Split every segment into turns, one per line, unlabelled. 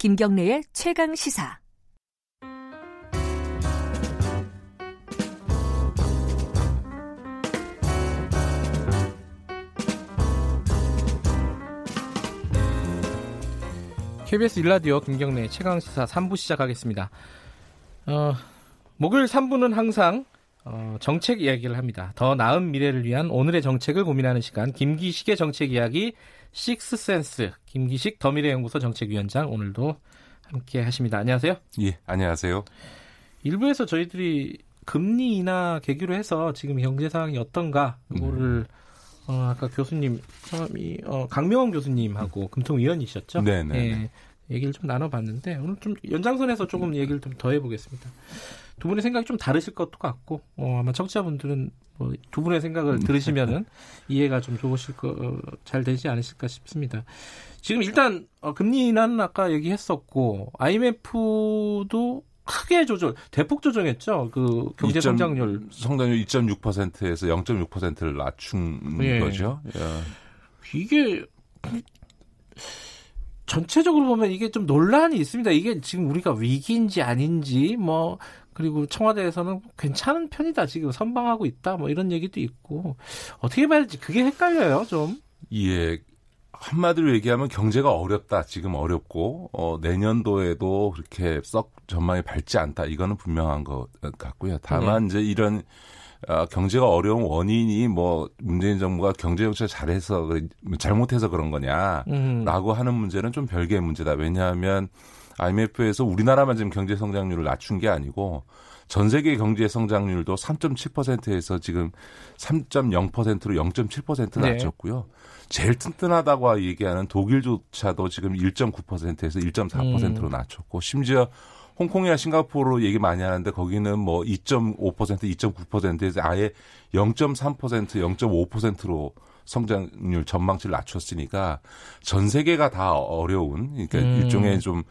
김경래의 최강 시사.
KBS 일라디오 김경래 최강 시사 3부 시작하겠습니다. 어, 목요일 3부는 항상 어, 정책 이야기를 합니다. 더 나은 미래를 위한 오늘의 정책을 고민하는 시간 김기식의 정책 이야기 식스센스 김기식 더미래연구소 정책위원장 오늘도 함께 하십니다. 안녕하세요.
예, 안녕하세요.
일부에서 저희들이 금리 인하 계기로 해서 지금 경제 상황이 어떤가 이거를 음. 어, 아까 교수님 성함이 어, 강명원 교수님하고 금통위원이셨죠?
네네. 예,
얘기를 좀 나눠봤는데 오늘 좀 연장선에서 조금 얘기를 좀 더 해보겠습니다. 두 분의 생각이 좀 다르실 것도 같고 어, 아마 청취자분들은 뭐 두 분의 생각을 음. 들으시면은 이해가 좀 좋으실 거잘 어, 되지 않으실까 싶습니다. 지금 일단 어, 금리 인하는 아까 얘기했었고 IMF도 크게 조절, 대폭 조정했죠. 그 경제 성장률.
성장률 2.6%에서 0.6%를 낮춘 예. 거죠. 예.
이게 전체적으로 보면 이게 좀 논란이 있습니다. 이게 지금 우리가 위기인지 아닌지 뭐 그리고 청와대에서는 괜찮은 편이다 지금 선방하고 있다 뭐 이런 얘기도 있고 어떻게 봐야 될지 그게 헷갈려요 좀.
예, 한마디로 얘기하면 경제가 어렵다. 지금 어렵고 어, 내년도에도 그렇게 썩 전망이 밝지 않다. 이거는 분명한 것 같고요. 다만 네. 이제 이런 어, 경제가 어려운 원인이 뭐 문재인 정부가 경제 정책 잘해서 잘못해서 그런 거냐라고 음. 하는 문제는 좀 별개의 문제다. 왜냐하면 IMF에서 우리나라만 지금 경제 성장률을 낮춘 게 아니고 전 세계 경제 성장률도 3.7%에서 지금 3.0%로 0.7% 낮췄고요. 네. 제일 튼튼하다고 얘기하는 독일조차도 지금 1.9%에서 1.4%로 음. 낮췄고 심지어 홍콩이나 싱가포르로 얘기 많이 하는데 거기는 뭐 2.5% 2.9%에서 아예 0.3% 0.5%로 성장률 전망치를 낮췄으니까 전 세계가 다 어려운 그러니까 음. 일종의 좀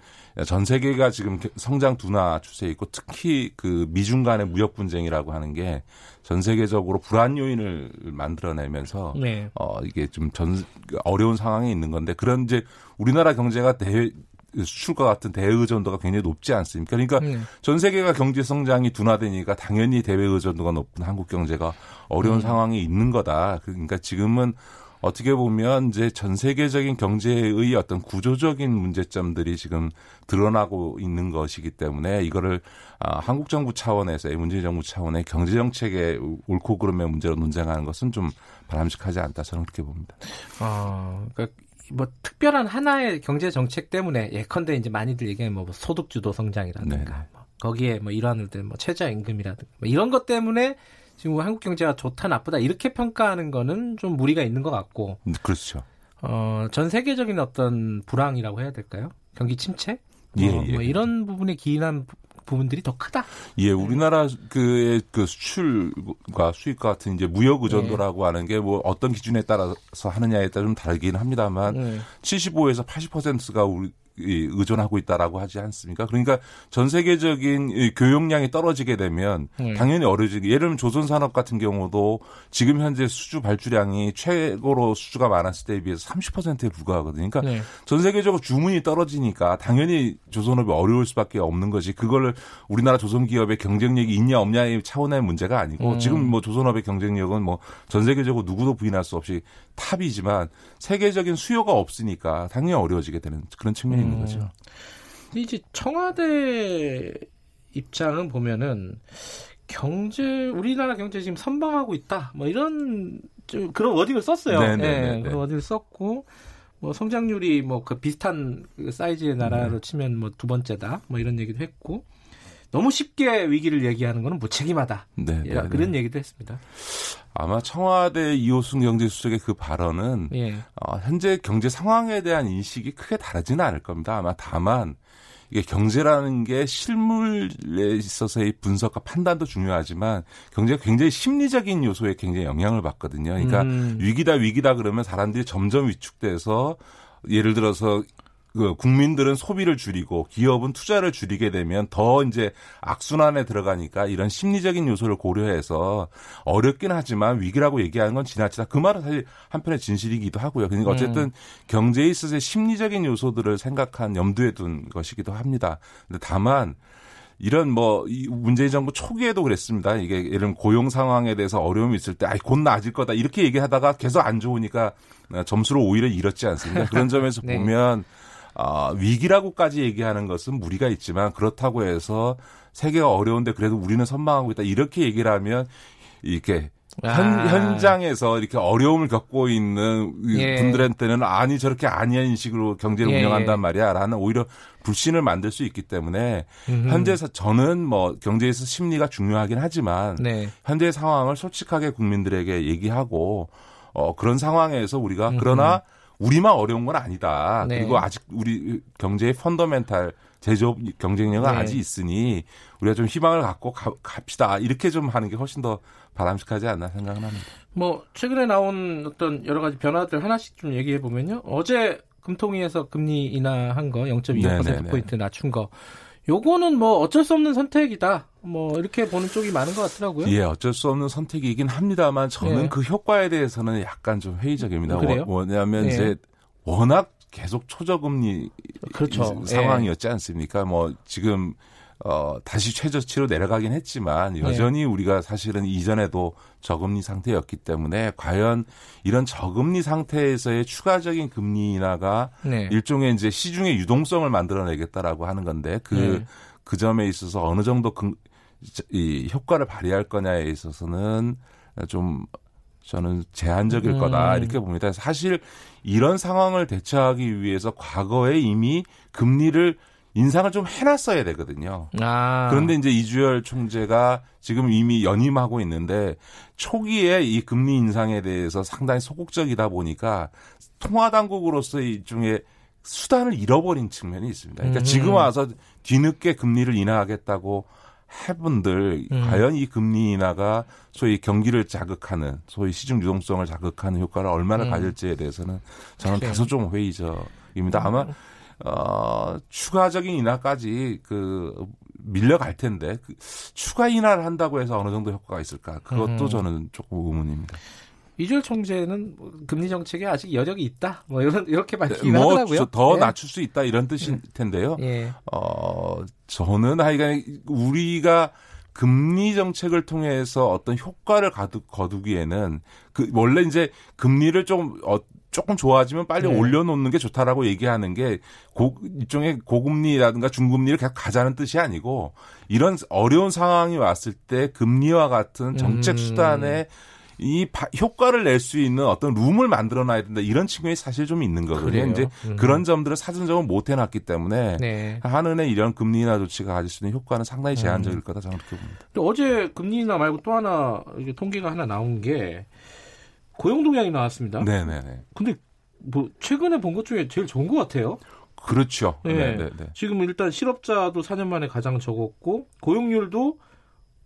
전 세계가 지금 성장 둔화 추세에 있고 특히 그 미중 간의 무역 분쟁이라고 하는 게 전 세계적으로 불안 요인을 만들어내면서 네. 어 이게 좀 전 어려운 상황에 있는 건데 그런 이제 우리나라 경제가 대 수출과 같은 대의존도가 굉장히 높지 않습니까? 그러니까 네. 전 세계가 경제 성장이 둔화되니까 당연히 대외 의존도가 높은 한국 경제가 어려운 음. 상황이 있는 거다. 그러니까 지금은 어떻게 보면 이제 전 세계적인 경제의 어떤 구조적인 문제점들이 지금 드러나고 있는 것이기 때문에 이거를 아, 한국 정부 차원에서 문재인 정부 차원의 경제 정책의 옳고 그름의 문제로 논쟁하는 것은 좀 바람직하지 않다 저는 그렇게 봅니다.
아, 그러니까 뭐 특별한 하나의 경제 정책 때문에 예컨대 이제 많이들 얘기하는 뭐 소득 주도 성장이라든가 네. 뭐 거기에 뭐 일환들 뭐 최저 임금이라든가 뭐 이런 것 때문에 지금 뭐 한국 경제가 좋다 나쁘다 이렇게 평가하는 거는 좀 무리가 있는 것 같고
음, 그렇죠.
어, 전 세계적인 어떤 불황이라고 해야 될까요? 경기 침체?
예, 어,
예. 뭐 이런 부분에 기인한 부분들이 더 크다.
예, 우리나라 그의 그 수출과 수입 같은 이제 무역 의존도라고 네. 하는 게 뭐 어떤 기준에 따라서 하느냐에 따라 좀 다르긴 합니다만 네. 75에서 80%가 우리 의존하고 있다라고 하지 않습니까? 그러니까 전 세계적인 교역량이 떨어지게 되면 네. 당연히 어려지게 예를 들면 조선 산업 같은 경우도 지금 현재 수주 발주량이 최고로 수주가 많았을 때에 비해서 30%에 불과하거든요. 그러니까 네. 전 세계적으로 주문이 떨어지니까 당연히 조선업이 어려울 수밖에 없는 것이 그걸 우리나라 조선 기업의 경쟁력이 있냐 없냐의 차원의 문제가 아니고 음. 지금 뭐 조선업의 경쟁력은 뭐 전 세계적으로 누구도 부인할 수 없이 탑이지만 세계적인 수요가 없으니까 당연히 어려워지게 되는 그런 측면이 있는 음. 거죠.
이제 청와대 입장은 보면은 경제 우리나라 경제 지금 선방하고 있다. 뭐 이런 좀 그런 워딩을 썼어요. 네네 네, 네, 네, 그런 워딩을 썼고 뭐 성장률이 뭐 그 비슷한 그 사이즈의 나라로 네. 치면 뭐 두 번째다. 뭐 이런 얘기도 했고 너무 쉽게 위기를 얘기하는 것은 무책임하다. 네, 네, 그런 얘기도 했습니다.
아마 청와대 이호순 경제수석의 그 발언은 예. 어, 현재 경제 상황에 대한 인식이 크게 다르지는 않을 겁니다. 아마 다만 이게 경제라는 게 실물에 있어서의 분석과 판단도 중요하지만 경제가 굉장히 심리적인 요소에 굉장히 영향을 받거든요. 그러니까 음. 위기다 위기다 그러면 사람들이 점점 위축돼서 예를 들어서 그 국민들은 소비를 줄이고 기업은 투자를 줄이게 되면 더 이제 악순환에 들어가니까 이런 심리적인 요소를 고려해서 어렵긴 하지만 위기라고 얘기하는 건 지나치다. 그 말은 사실 한편의 진실이기도 하고요. 그러니까 어쨌든 음. 경제에 있어서의 심리적인 요소들을 생각한 염두에 둔 것이기도 합니다. 근데 다만 이런 뭐 문재인 정부 초기에도 그랬습니다. 이게 이런 고용 상황에 대해서 어려움이 있을 때, 아이 곧 나아질 거다 이렇게 얘기하다가 계속 안 좋으니까 점수를 오히려 잃었지 않습니까? 그런 점에서 네. 보면 어, 위기라고까지 얘기하는 것은 무리가 있지만 그렇다고 해서 세계가 어려운데 그래도 우리는 선방하고 있다 이렇게 얘기를 하면 이렇게 현, 아. 현장에서 이렇게 어려움을 겪고 있는 예. 분들한테는 아니 저렇게 아니한 식으로 경제를 예. 운영한단 말이야 라는 오히려 불신을 만들 수 있기 때문에 음흠. 현재 저는 뭐 경제에서 심리가 중요하긴 하지만 네. 현재 상황을 솔직하게 국민들에게 얘기하고 어 그런 상황에서 우리가 음흠. 그러나 우리만 어려운 건 아니다. 네. 그리고 아직 우리 경제의 펀더멘탈 제조업 경쟁력은 네. 아직 있으니 우리가 좀 희망을 갖고 가, 갑시다. 이렇게 좀 하는 게 훨씬 더 바람직하지 않나 생각은 합니다.
뭐 최근에 나온 어떤 여러 가지 변화들 하나씩 좀 얘기해 보면요. 어제 금통위에서 금리 인하한 거 0.25% 포인트 낮춘 거. 요거는 뭐 어쩔 수 없는 선택이다. 뭐 이렇게 보는 쪽이 많은 것 같더라고요.
예, 어쩔 수 없는 선택이긴 합니다만 저는 네. 그 효과에 대해서는 약간 좀 회의적입니다. 그래요? 뭐냐면 네. 이제 워낙 계속 초저금리 그렇죠. 상황이었지 않습니까? 뭐 지금 어, 다시 최저치로 내려가긴 했지만 네. 여전히 네. 우리가 사실은 이전에도 저금리 상태였기 때문에 과연 이런 저금리 상태에서의 추가적인 금리 인하가 네. 일종의 이제 시중의 유동성을 만들어내겠다라고 하는 건데 그, 네. 그 점에 있어서 어느 정도 그, 이 효과를 발휘할 거냐에 있어서는 좀 저는 제한적일 음. 거다 이렇게 봅니다. 사실 이런 상황을 대처하기 위해서 과거에 이미 금리를 인상을 좀 해놨어야 되거든요. 아. 그런데 이제 이주열 총재가 지금 이미 연임하고 있는데 초기에 이 금리 인상에 대해서 상당히 소극적이다 보니까 통화당국으로서 일종의 수단을 잃어버린 측면이 있습니다. 그러니까 음. 지금 와서 뒤늦게 금리를 인하하겠다고 해분들 음. 과연 이 금리 인하가 소위 경기를 자극하는 소위 시중 유동성을 자극하는 효과를 얼마나 음. 가질지에 대해서는 저는 다소 좀 회의적입니다. 아마 음. 어, 추가적인 인하까지 그 밀려갈 텐데 그 추가 인하를 한다고 해서 어느 정도 효과가 있을까? 그것도 음. 저는 조금 의문입니다.
이주열 총재는 뭐 금리 정책에 아직 여력이 있다. 뭐 이런 이렇게 밝히긴 뭐 하더라고요.
더 네. 낮출 수 있다 이런 뜻일 네. 텐데요. 네. 어 저는 하여간 우리가 금리 정책을 통해서 어떤 효과를 거두, 거두기에는 그 원래 이제 금리를 좀 어, 조금 좋아지면 빨리 네. 올려놓는 게 좋다라고 얘기하는 게 고, 일종의 고금리라든가 중금리를 계속 가자는 뜻이 아니고 이런 어려운 상황이 왔을 때 금리와 같은 정책 음. 수단에 이 바, 효과를 낼 수 있는 어떤 룸을 만들어 놔야 된다 이런 측면이 사실 좀 있는 거거든요. 그래요? 이제 음. 그런 점들을 사전적으로 못 해놨기 때문에 네. 한은의 이런 금리 인하 조치가 가질 수 있는 효과는 상당히 음. 제한적일 거다 저는 그렇게 봅니다.
어제 금리 인하 말고 또 하나 통계가 하나 나온 게 고용 동향이 나왔습니다. 네네네. 근데 뭐 최근에 본 것 중에 제일 좋은 것 같아요.
그렇죠. 네. 네네네.
지금 일단 실업자도 4년 만에 가장 적었고 고용률도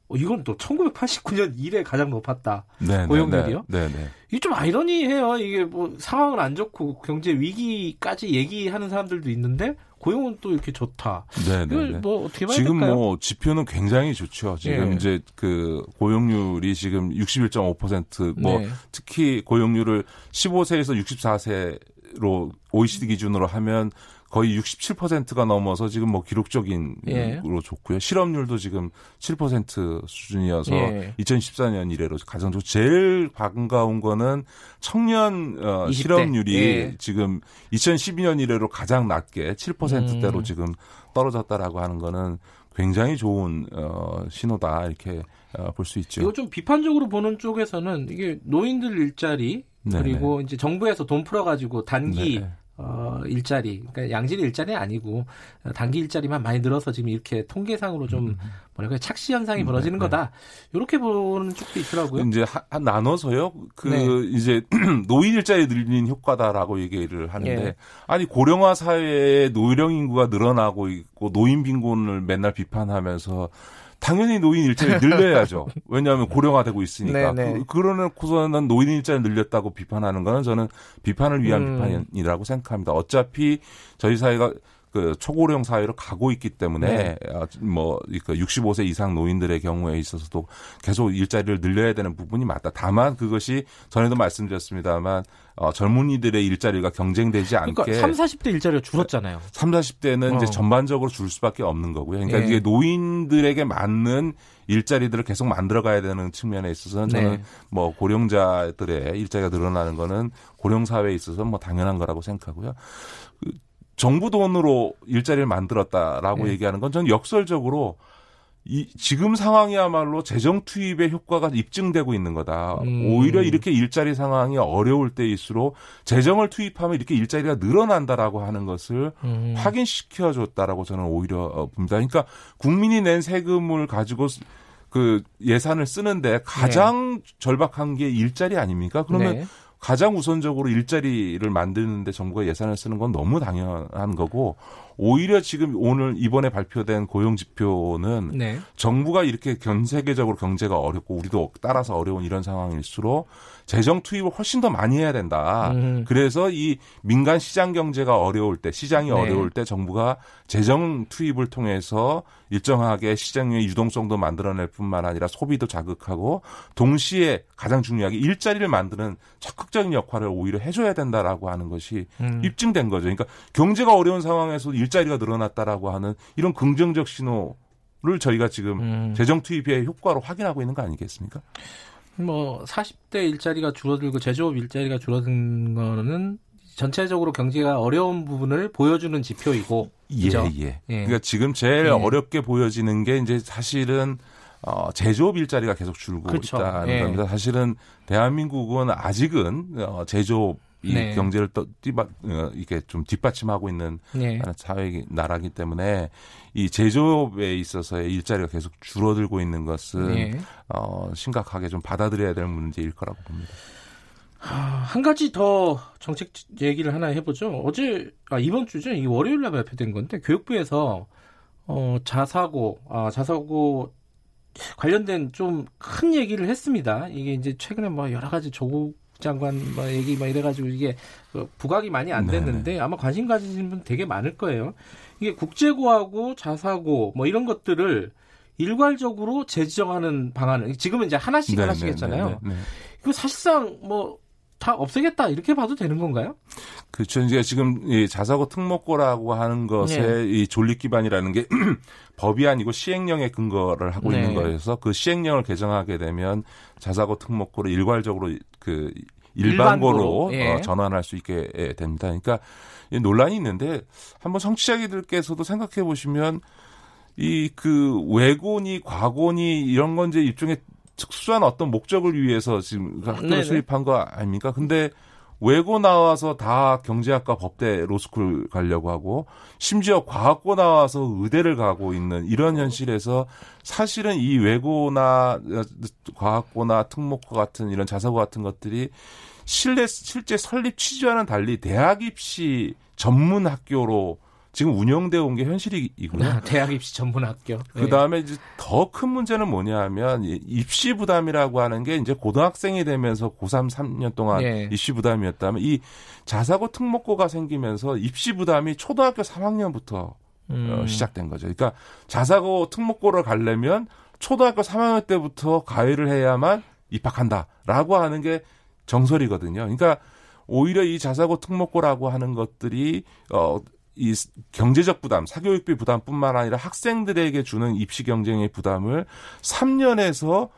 어, 이건 또 1989년 이래 가장 높았다. 네네 고용률이요. 네네. 이게 좀 아이러니해요. 이게 뭐 상황은 안 좋고 경제 위기까지 얘기하는 사람들도 있는데 고용은 또 이렇게 좋다. 네, 네. 뭐 어떻게 봐야
지금
될까요?
뭐 지표는 굉장히 좋죠. 지금 네. 이제 그 고용률이 지금 61.5%뭐 네. 특히 고용률을 15세에서 64세로 OECD 기준으로 하면 거의 67%가 넘어서 지금 뭐 기록적인으로 예. 좋고요. 실업률도 지금 7% 수준이어서 예. 2014년 이래로 가장 좋고 제일 반가운 거는 청년 어, 실업률이 예. 지금 2012년 이래로 가장 낮게 7%대로 음. 지금 떨어졌다라고 하는 거는 굉장히 좋은 어, 신호다 이렇게 어, 볼 수 있죠.
이거 좀 비판적으로 보는 쪽에서는 이게 노인들 일자리 그리고 네네. 이제 정부에서 돈 풀어가지고 단기 네네. 어, 일자리, 그러니까 양질 일자리 아니고 단기 일자리만 많이 늘어서 지금 이렇게 통계상으로 좀 음. 뭐랄까 착시 현상이 음, 벌어지는 네, 거다. 이렇게 보는 쪽도 있더라고요.
이제 하, 나눠서요. 그 네. 이제 노인 일자리 늘리는 효과다라고 얘기를 하는데 예. 아니 고령화 사회에 노령 인구가 늘어나고 있고 노인 빈곤을 맨날 비판하면서 당연히 노인 일자리 늘려야죠. 왜냐하면 고령화되고 있으니까. 네, 네. 그, 그러놓고서는 노인 일자리 늘렸다고 비판하는 거는 저는 비판을 위한 음. 비판이라고 생각합니다. 어차피 저희 사회가 그 초고령 사회로 가고 있기 때문에 네. 아, 뭐 65세 그 이상 노인들의 경우에 있어서도 계속 일자리를 늘려야 되는 부분이 맞다. 다만 그것이 전에도 말씀드렸습니다만 어, 젊은이들의 일자리가 경쟁되지 않게
그러니까 3, 40대 일자리가 줄었잖아요.
3, 40대는 어. 이제 전반적으로 줄 수밖에 없는 거고요. 그러니까 네. 이게 노인들에게 맞는 일자리들을 계속 만들어 가야 되는 측면에 있어서는 저는 네. 뭐 고령자들의 일자리가 늘어나는 거는 고령 사회에 있어서 뭐 당연한 거라고 생각하고요. 그 정부 돈으로 일자리를 만들었다라고 네. 얘기하는 건 저는 역설적으로 이 지금 상황이야말로 재정 투입의 효과가 입증되고 있는 거다. 음. 오히려 이렇게 일자리 상황이 어려울 때일수록 재정을 투입하면 이렇게 일자리가 늘어난다라고 하는 것을 음. 확인시켜 줬다라고 저는 오히려 어, 봅니다. 그러니까 국민이 낸 세금을 가지고 그 예산을 쓰는데 가장 네. 절박한 게 일자리 아닙니까? 그러면 네. 가장 우선적으로 일자리를 만드는데 정부가 예산을 쓰는 건 너무 당연한 거고 오히려 지금 오늘 이번에 발표된 고용 지표는 네. 정부가 이렇게 전 세계적으로 경제가 어렵고 우리도 따라서 어려운 이런 상황일수록 재정 투입을 훨씬 더 많이 해야 된다. 음. 그래서 이 민간 시장 경제가 어려울 때 시장이 네. 어려울 때 정부가 재정 투입을 통해서 일정하게 시장의 유동성도 만들어낼 뿐만 아니라 소비도 자극하고 동시에 가장 중요하게 일자리를 만드는 적극 적인 역할을 오히려 해줘야 된다라고 하는 것이 음. 입증된 거죠. 그러니까 경제가 어려운 상황에서 일자리가 늘어났다라고 하는 이런 긍정적 신호를 저희가 지금 음. 재정 투입의 효과로 확인하고 있는 거 아니겠습니까?
뭐 40대 일자리가 줄어들고 제조업 일자리가 줄어든 거는 전체적으로 경제가 어려운 부분을 보여주는 지표이고
예, 그죠? 예. 예. 그러니까 지금 제일 예. 어렵게 보여지는 게 이제 사실은 어, 제조업 일자리가 계속 줄고 그렇죠. 있다는 예. 겁니다. 사실은 대한민국은 아직은 어, 제조업 이 네. 경제를 또 뒷받 어, 이게 좀 뒷받침하고 있는 네. 사회 나라기 때문에 이 제조업에 있어서의 일자리가 계속 줄어들고 있는 것은 네. 어, 심각하게 좀 받아들여야 될 문제일 거라고 봅니다.
한 가지 더 정책 얘기를 하나 해보죠. 어제 아 이번 주죠. 이 월요일 날 발표된 건데 교육부에서 어 자사고 아 자사고 관련된 좀 큰 얘기를 했습니다. 이게 이제 최근에 뭐 여러 가지 조국 장관 뭐 얘기 뭐 이래가지고 이게 그 부각이 많이 안 됐는데 네네. 아마 관심 가지신 분 되게 많을 거예요. 이게 국제고하고 자사고 뭐 이런 것들을 일괄적으로 재지정하는 방안을 지금은 이제 하나씩 네네. 하나씩 했잖아요. 네네. 이거 사실상 뭐 다 없애겠다 이렇게 봐도 되는 건가요?
그렇죠. 이제 지금 이 자사고 특목고라고 하는 것에 네. 이 존립 기반이라는 게 법이 아니고 시행령에 근거를 하고 네. 있는 거여서 그 시행령을 개정하게 되면 자사고 특목고를 일괄적으로 그 일반고로, 일반고로. 예. 어, 전환할 수 있게 됩니다. 그러니까 논란이 있는데 한번 청취자들께서도 생각해 보시면 이 그 외고니 과고니 이런 건 이제 일종의 특수한 어떤 목적을 위해서 지금 학교를 수립한 거 아닙니까? 근데 외고 나와서 다 경제학과 법대 로스쿨 가려고 하고 심지어 과학고 나와서 의대를 가고 있는 이런 현실에서 사실은 이 외고나 과학고나 특목고 같은 이런 자사고 같은 것들이 실내 실제 설립 취지와는 달리 대학 입시 전문 학교로 지금 운영되어 온 게 현실이고요. 아,
대학 입시 전문 학교.
그 다음에 이제 더 큰 문제는 뭐냐 하면 입시 부담이라고 하는 게 이제 고등학생이 되면서 고3 3년 동안 네. 입시 부담이었다면 이 자사고 특목고가 생기면서 입시 부담이 초등학교 3학년부터 음. 어, 시작된 거죠. 그러니까 자사고 특목고를 가려면 초등학교 3학년 때부터 가해를 해야만 입학한다라고 하는 게 정설이거든요. 그러니까 오히려 이 자사고 특목고라고 하는 것들이 어 이 경제적 부담, 사교육비 부담뿐만 아니라 학생들에게 주는 입시 경쟁의 부담을 3년에서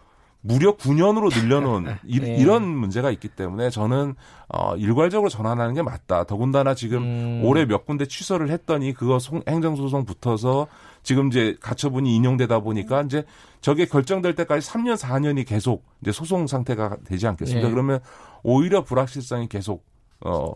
무려 9년으로 늘려놓은 네. 이, 런 문제가 있기 때문에 저는 어, 일괄적으로 전환하는 게 맞다. 더군다나 지금 음. 올해 몇 군데 취소를 했더니 그거 송, 행정소송 붙어서 지금 이제 가처분이 인용되다 보니까 이제 저게 결정될 때까지 3년 4년이 계속 이제 소송 상태가 되지 않겠습니까? 네. 그러면 오히려 불확실성이 계속 어 어,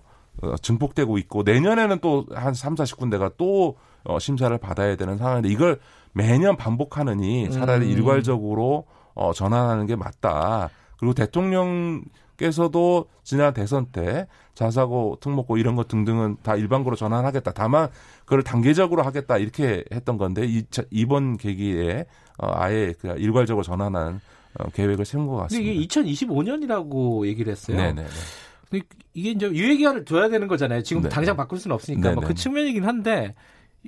증폭되고 있고 내년에는 또한 3, 40군데가 또 어, 심사를 받아야 되는 상황인데 이걸 매년 반복하느니 차라리 음. 일괄적으로 어, 전환하는 게 맞다. 그리고 대통령 대통령께서도 지난 대선 때 자사고, 특목고 이런 것 등등은 다 일반고로 전환하겠다. 다만 그걸 단계적으로 하겠다 이렇게 했던 건데 이, 이번 계기에 어, 아예 그 일괄적으로 전환한 어, 계획을 세운 것 같습니다.
근데 이게 2025년이라고 얘기를 했어요. 네네. 이게 이제 유예기한을 둬야 되는 거잖아요. 지금 네 당장 바꿀 수는 없으니까 뭐그 측면이긴 한데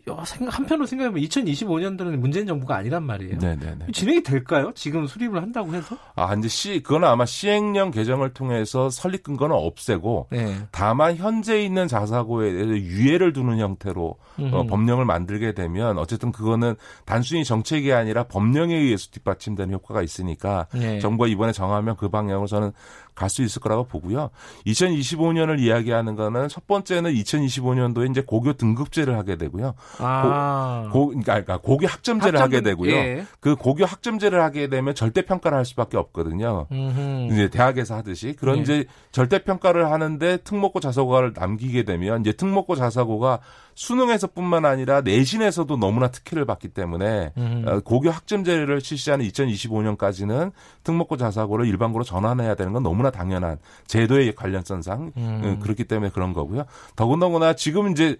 한편으로 생각해보면 2025년도는 문재인 정부가 아니란 말이에요. 네네네. 진행이 될까요? 지금 수립을 한다고 해서?
아, 근데 시, 그건 아마 시행령 개정을 통해서 설립 근 거는 없애고, 네. 다만 현재 있는 자사고에 대해서 유예를 두는 형태로 어, 법령을 만들게 되면, 어쨌든 그거는 단순히 정책이 아니라 법령에 의해서 뒷받침되는 효과가 있으니까, 네. 정부가 이번에 정하면 그 방향으로 저는 갈 수 있을 거라고 보고요. 2025년을 이야기하는 거는 첫 번째는 2025년도에 이제 고교 등급제를 하게 되고요. 아. 고, 고, 그러니까, 그러니까 고교 학점제를 학점, 하게 되고요. 예. 그 고교 학점제를 하게 되면 절대 평가를 할 수밖에 없거든요. 음흠. 이제 대학에서 하듯이 그런 예. 이제 절대 평가를 하는데 특목고 자사고를 남기게 되면 이제 특목고 자사고가 수능에서뿐만 아니라 내신에서도 너무나 특혜를 받기 때문에 음. 고교 학점제를 실시하는 2025년까지는 특목고 자사고를 일반고로 전환해야 되는 건 너무나 당연한 제도의 관련성상 음. 어, 그렇기 때문에 그런 거고요. 더군다나 지금 이제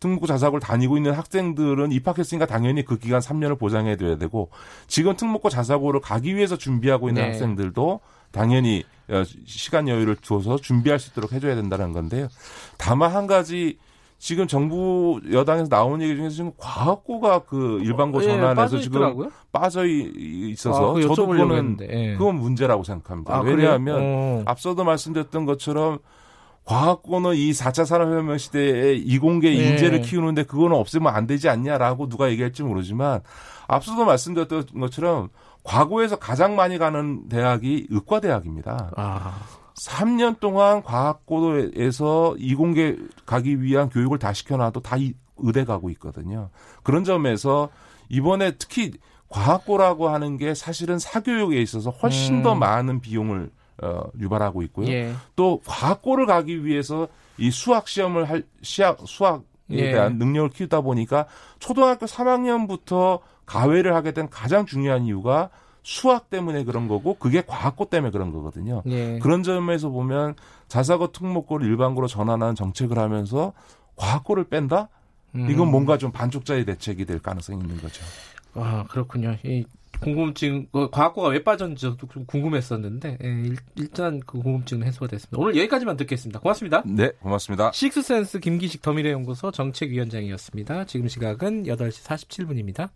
특목고 자사고를 다니고 있는 학생들은 입학했으니까 당연히 그 기간 3년을 보장해 줘야 되고 지금 특목고 자사고를 가기 위해서 준비하고 있는 네. 학생들도 당연히 어, 시간 여유를 두어서 준비할 수 있도록 해줘야 된다는 건데요. 다만 한 가지 지금 정부 여당에서 나온 얘기 중에서 지금 과학고가 그 일반고 어, 예, 전환해서 예, 지금 빠져 있어서 아, 저도 그거는 예. 그건 문제라고 생각합니다. 아, 왜냐하면 어. 앞서도 말씀드렸던 것처럼 과학고는 이 4차 산업혁명 시대에 이공계 네. 인재를 키우는데 그거는 없으면 안 되지 않냐라고 누가 얘기할지 모르지만 앞서도 말씀드렸던 것처럼 과거에서 가장 많이 가는 대학이 의과대학입니다. 아. 3년 동안 과학고에서 이공계 가기 위한 교육을 다 시켜놔도 다 의대 가고 있거든요. 그런 점에서 이번에 특히 과학고라고 하는 게 사실은 사교육에 있어서 훨씬 음. 더 많은 비용을 어, 유발하고 있고요. 예. 또 과학고를 가기 위해서 이 수학 시험을 할 시학 수학에 예. 대한 능력을 키우다 보니까 초등학교 3학년부터 가외를 하게 된 가장 중요한 이유가 수학 때문에 그런 거고 그게 과학고 때문에 그런 거거든요. 예. 그런 점에서 보면 자사고 특목고를 일반고로 전환하는 정책을 하면서 과학고를 뺀다? 음. 이건 뭔가 좀 반쪽짜리 대책이 될 가능성이 있는 거죠.
아 그렇군요. 이 궁금증 그 과학고가 왜 빠졌는지 저도 좀 궁금했었는데 예, 일, 단 그 궁금증은 해소가 됐습니다. 오늘 여기까지만 듣겠습니다. 고맙습니다.
네, 고맙습니다.
식스센스 김기식 더미래연구소 정책위원장이었습니다. 지금 시각은 8시 47분입니다.